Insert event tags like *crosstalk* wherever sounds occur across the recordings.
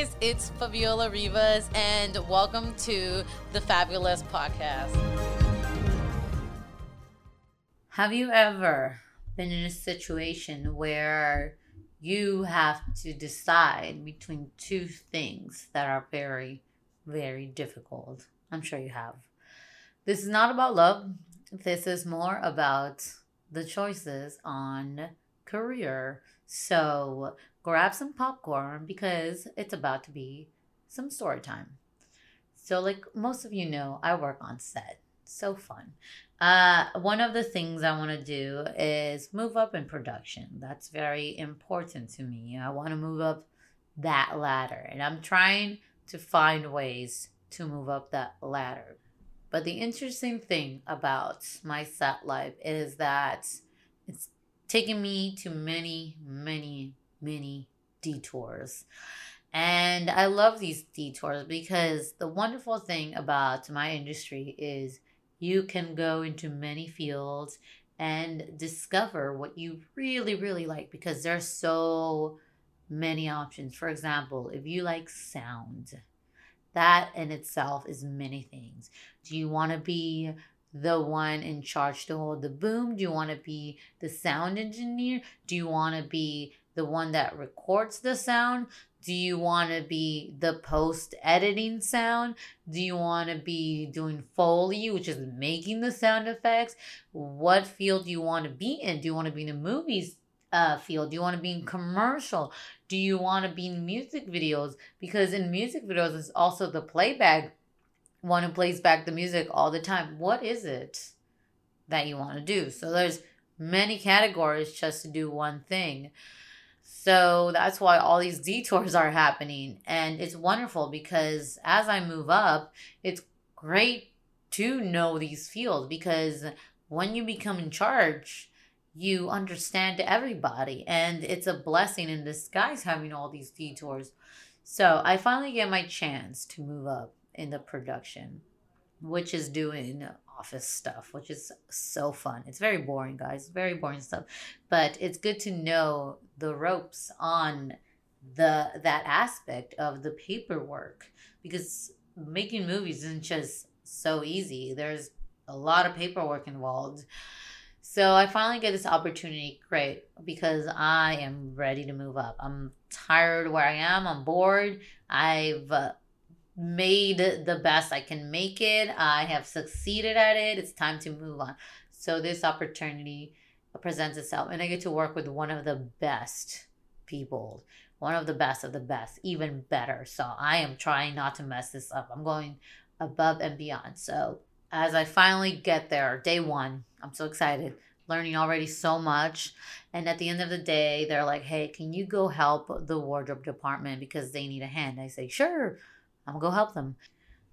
guys, it's Faviola Rivas, and welcome to the Fabulous Podcast. Have you ever been in a situation where you have to decide between two things that are very, very difficult? I'm sure you have. This is not about love, this is more about the choices on career. So grab some popcorn because it's about to be some story time. So, like most of you know, I work on set. So fun. Uh, one of the things I want to do is move up in production. That's very important to me. I want to move up that ladder, and I'm trying to find ways to move up that ladder. But the interesting thing about my set life is that it's taken me to many, many, many detours. And I love these detours because the wonderful thing about my industry is you can go into many fields and discover what you really, really like because there's so many options. For example, if you like sound, that in itself is many things. Do you want to be the one in charge to hold the boom? Do you want to be the sound engineer? Do you want to be the one that records the sound? Do you want to be the post editing sound? Do you want to be doing Foley, which is making the sound effects? What field do you want to be in? Do you want to be in the movies uh, field? Do you want to be in commercial? Do you want to be in music videos? Because in music videos, it's also the playback one who plays back the music all the time. What is it that you want to do? So there's many categories just to do one thing. So that's why all these *laughs* detours are happening. And it's wonderful because as I move up, it's great to know these fields because when you become in charge, you understand everybody. And it's a blessing in disguise having all these detours. So I finally get my chance to move up in the production, which is doing office stuff, which is so fun. It's very boring, guys. Very boring stuff. But it's good to know the ropes on the that aspect of the paperwork because making movies isn't just so easy. There's a lot of paperwork involved. So I finally get this opportunity, great, because I am ready to move up. I'm tired where I am. I'm bored. I've uh, made the best I can make it. I have succeeded at it. It's time to move on. So this opportunity presents itself and I get to work with one of the best people, one of the best of the best, even better. So I am trying not to mess this up. I'm going above and beyond. So as I finally get there, day 1, I'm so excited learning already so much. And at the end of the day, they're like, hey, can you go help the wardrobe department because they need a hand? I say, sure. I'm gonna go help them.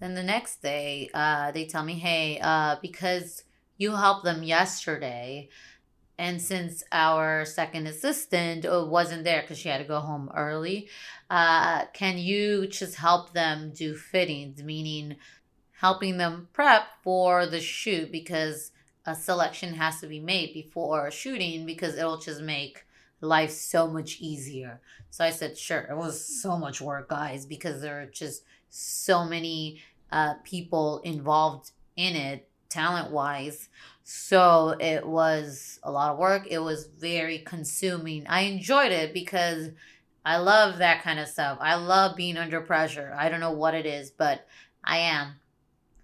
Then the next day, uh, they tell me, hey, uh, because you helped them yesterday, and since our second assistant uh, wasn't there because she had to go home early, uh, can you just help them do fittings, meaning helping them prep for the shoot because a selection has to be made before shooting because it'll just make life so much easier. So I said, sure. It was so much work, guys, because there are just so many uh, people involved in it, talent wise. So it was a lot of work. It was very consuming. I enjoyed it because I love that kind of stuff. I love being under pressure. I don't know what it is, but I am.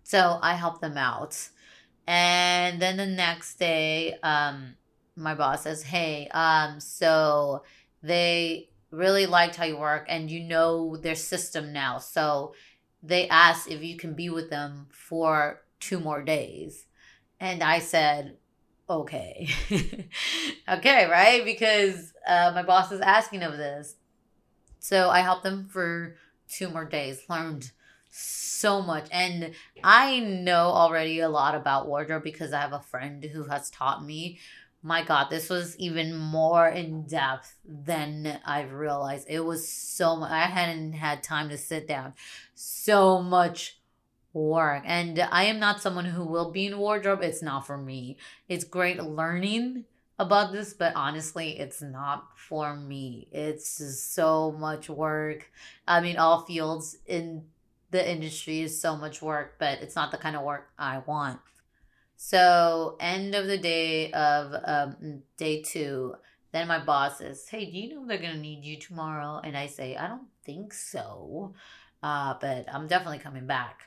So I helped them out. And then the next day, um, my boss says, Hey, um, so they really liked how you work and you know their system now. So they asked if you can be with them for two more days. And I said, okay. *laughs* okay, right? Because uh, my boss is asking of this. So I helped them for two more days, learned so much. And I know already a lot about wardrobe because I have a friend who has taught me my god this was even more in depth than i've realized it was so much i hadn't had time to sit down so much work and i am not someone who will be in wardrobe it's not for me it's great learning about this, but honestly, it's not for me. It's just so much work. I mean, all fields in the industry is so much work, but it's not the kind of work I want. So, end of the day of um, day two, then my boss says, Hey, do you know they're to need you tomorrow? And I say, I don't think so, uh, but I'm definitely coming back.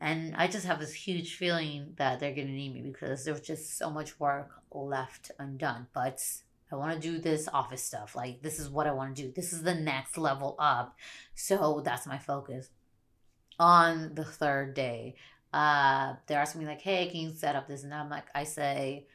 And I just have this huge feeling that they're to need me because there's just so much work left undone. But I want to do this office stuff. Like, this is what I want to do. This is the next level up. So that's my focus. On the third day, uh, they're asking me, like, hey, can you set up this? And I'm like, I say,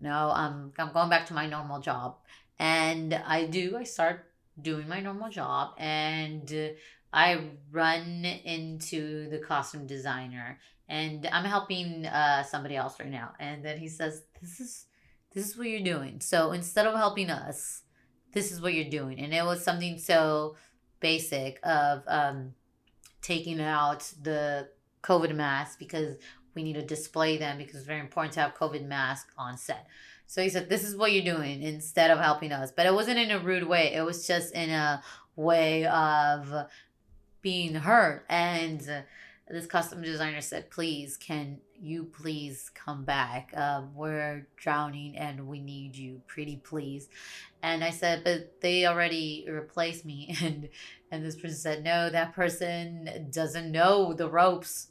no, I'm, I'm going back to my normal job. And I do, I start doing my normal job. And I run into the costume designer and I'm helping uh, somebody else right now. And then he says, This is this is what you're doing. So instead of helping us, this is what you're doing. And it was something so basic of um, taking out the COVID mask because we need to display them because it's very important to have COVID mask on set. So he said, This is what you're doing instead of helping us. But it wasn't in a rude way, it was just in a way of being hurt. And uh, this costume designer said, Please, can you please come back? Um, we're drowning and we need you, pretty please. And I said, But they already replaced me. *laughs* And, and this person said, No, that person doesn't know the ropes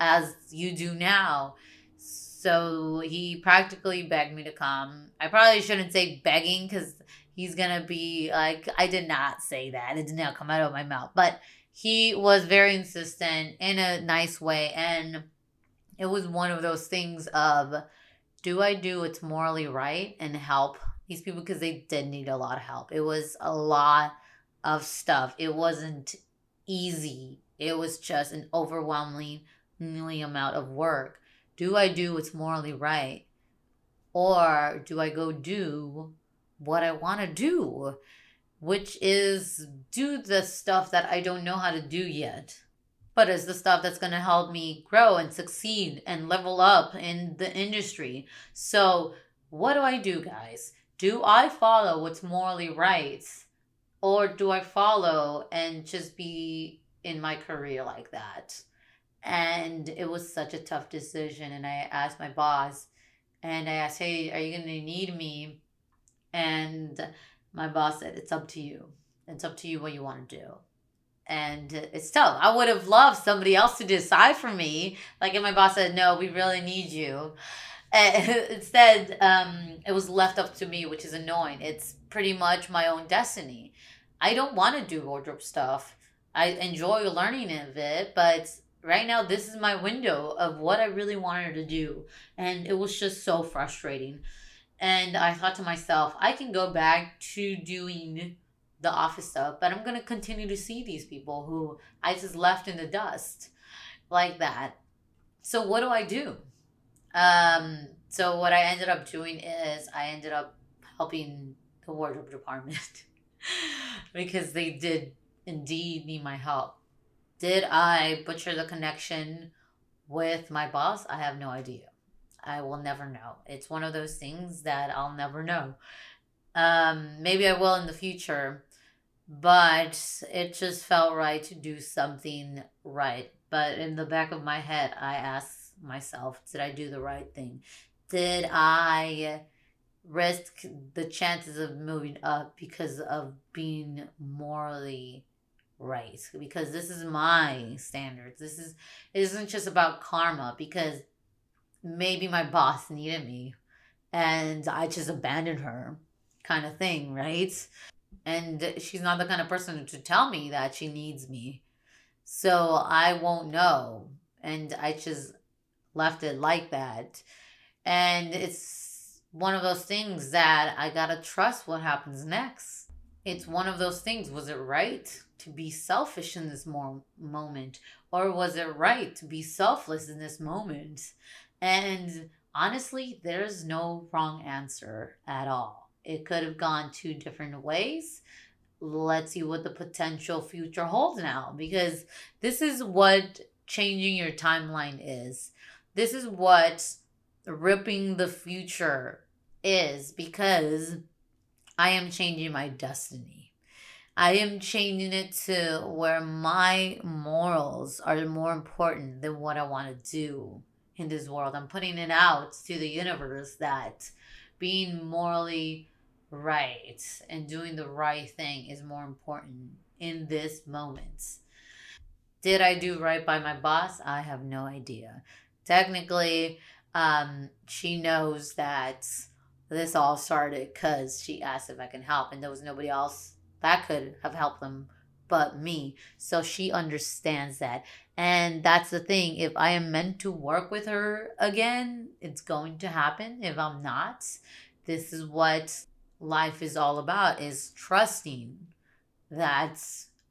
as you do now. So he practically begged me to come. I probably shouldn't say begging because he's gonna be like, I did not say that. It did not come out of my mouth. But he was very insistent in a nice way and it was one of those things of do i do what's morally right and help these people because they did need a lot of help it was a lot of stuff it wasn't easy it was just an overwhelming amount of work do i do what's morally right or do i go do what i want to do which is do the stuff that I don't know how to do yet, but is the stuff that's going to help me grow and succeed and level up in the industry. So, what do I do, guys? Do I follow what's morally right? Or do I follow and just be in my career like that? And it was such a tough decision. And I asked my boss, and I asked, Hey, are you going to need me? And my boss said, It's up to you. It's up to you what you want to do. And it's tough. I would have loved somebody else to decide for me. Like if my boss said, No, we really need you. *laughs* instead, um, it was left up to me, which is annoying. It's pretty much my own destiny. I don't want to do wardrobe stuff. I enjoy learning of it, but right now this is my window of what I really wanted to do. And it was just so frustrating. And I thought to myself, I can go back to doing the office stuff, but I'm going to continue to see these people who I just left in the dust like that. So, what do I do? Um, so, what I ended up doing is I ended up helping the wardrobe department *laughs* because they did indeed need my help. Did I butcher the connection with my boss? I have no idea. I will never know. It's one of those things that I'll never know. Um, maybe I will in the future, but it just felt right to do something right. But in the back of my head, I ask myself, did I do the right thing? Did I risk the chances of moving up because of being morally right? Because this is my standards. This is it isn't just about karma because maybe my boss needed me and I just abandoned her kind of thing, right? And she's not the kind of person to tell me that she needs me. So I won't know. And I just left it like that. And it's one of those things that I gotta trust what happens next. It's one of those things. Was it right to be selfish in this more moment? Or was it right to be selfless in this moment? And honestly, there's no wrong answer at all. It could have gone two different ways. Let's see what the potential future holds now because this is what changing your timeline is. This is what ripping the future is because I am changing my destiny. I am changing it to where my morals are more important than what I want to do in this world. I'm putting it out to the universe that being morally right and doing the right thing is more important in this moment. Did I do right by my boss? I have no idea. Technically, um, she knows that this all started because she asked if I can help, and there was nobody else that could have helped them but me. So she understands that. And that's the thing. If I am meant to work with her again, it's going to happen. If I'm not, this is what life is all about is trusting that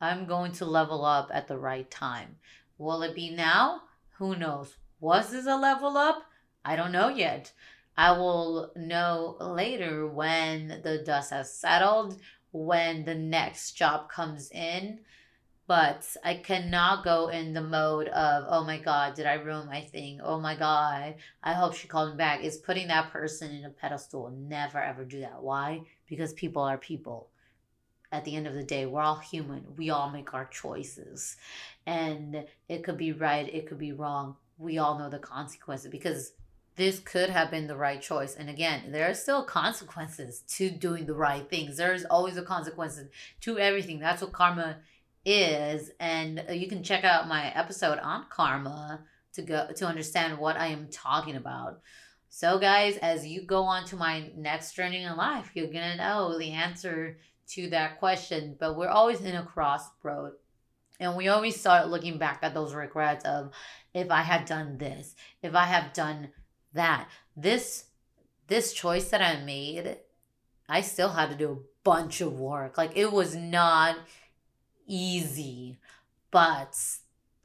I'm going to level up at the right time. Will it be now? Who knows? Was this a level up? I don't know yet. I will know later when the dust has settled, when the next job comes in. But I cannot go in the mode of, oh my God, did I ruin my thing? Oh my God, I hope she called me back. It's putting that person in a pedestal. Never ever do that. Why? Because people are people. At the end of the day, we're all human. We all make our choices. And it could be right, it could be wrong. We all know the consequences because this could have been the right choice. And again, there are still consequences to doing the right things. There's always a consequence to everything. That's what karma is. And uh, you can check out my episode on karma to go to understand what I am talking about. So, guys, as you go on to my next journey in life, you're gonna know the answer to that question. But we're always in a crossroad. And we always start looking back at those regrets of if I had done this, if I have done that this this choice that I made, I still had to do a bunch of work. Like it was not easy, but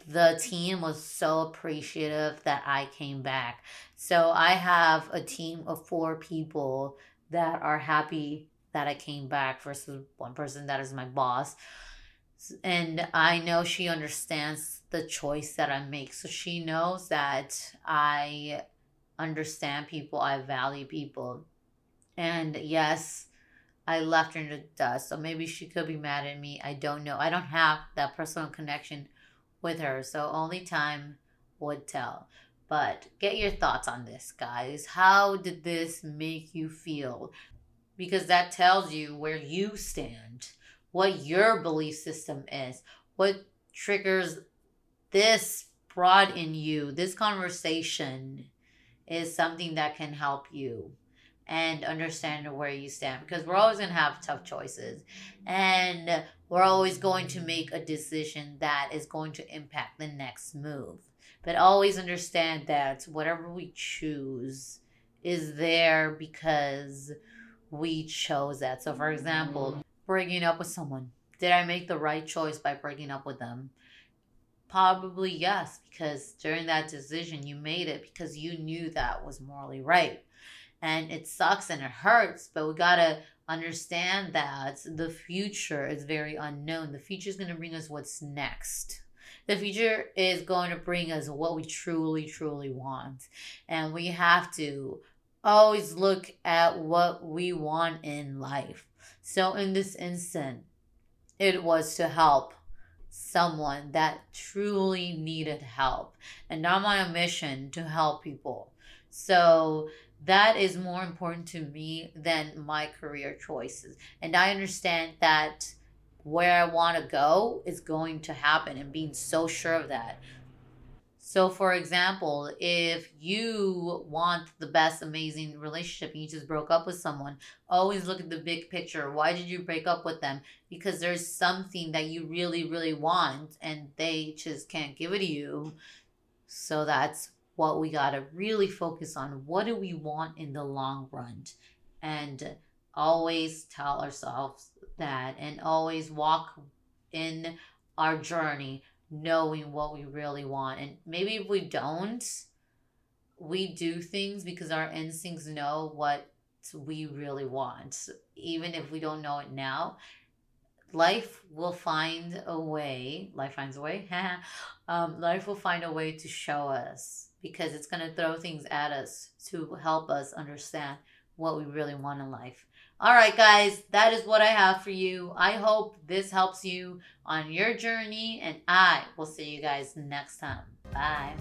the team was so appreciative that I came back. So I have a team of four people that are happy that I came back versus one person that is my boss. And I know she understands the choice that I make. So she knows that I understand people, I value people. And yes, I left her in the dust. So maybe she could be mad at me. I don't know. I don't have that personal connection with her. So only time would tell. But get your thoughts on this, guys. How did this make you feel? Because that tells you where you stand, what your belief system is, what triggers this brought in you, this conversation is something that can help you and understand where you stand because we're always going to have tough choices and we're always going to make a decision that is going to impact the next move. But always understand that whatever we choose is there because we chose that. So, for example, breaking up with someone. Did I make the right choice by breaking up with them? Probably yes, because during that decision, you made it because you knew that was morally right. And it sucks and it hurts, but we gotta understand that the future is very unknown. The future is gonna bring us what's next. The future is going to bring us what we truly, truly want. And we have to always look at what we want in life. So, in this instant, it was to help someone that truly needed help. And I'm on a mission to help people. So that is more important to me than my career choices. And I understand that where I want to go is going to happen and being so sure of that. So, for example, if you want the best, amazing relationship and you just broke up with someone, always look at the big picture. Why did you break up with them? Because there's something that you really, really want and they just can't give it to you. So, that's what we got to really focus on. What do we want in the long run? And always tell ourselves that and always walk in our journey knowing what we really want. And maybe if we don't, we do things because our instincts know what we really want. Even if we don't know it now, life will find a way. Life finds a way. *laughs* um, life will find a way to show us because it's going to throw things at us to help us understand what we really want in life. All right, guys, that is what I have for you. I hope this helps you on your journey, and I will see you guys next time. Bye.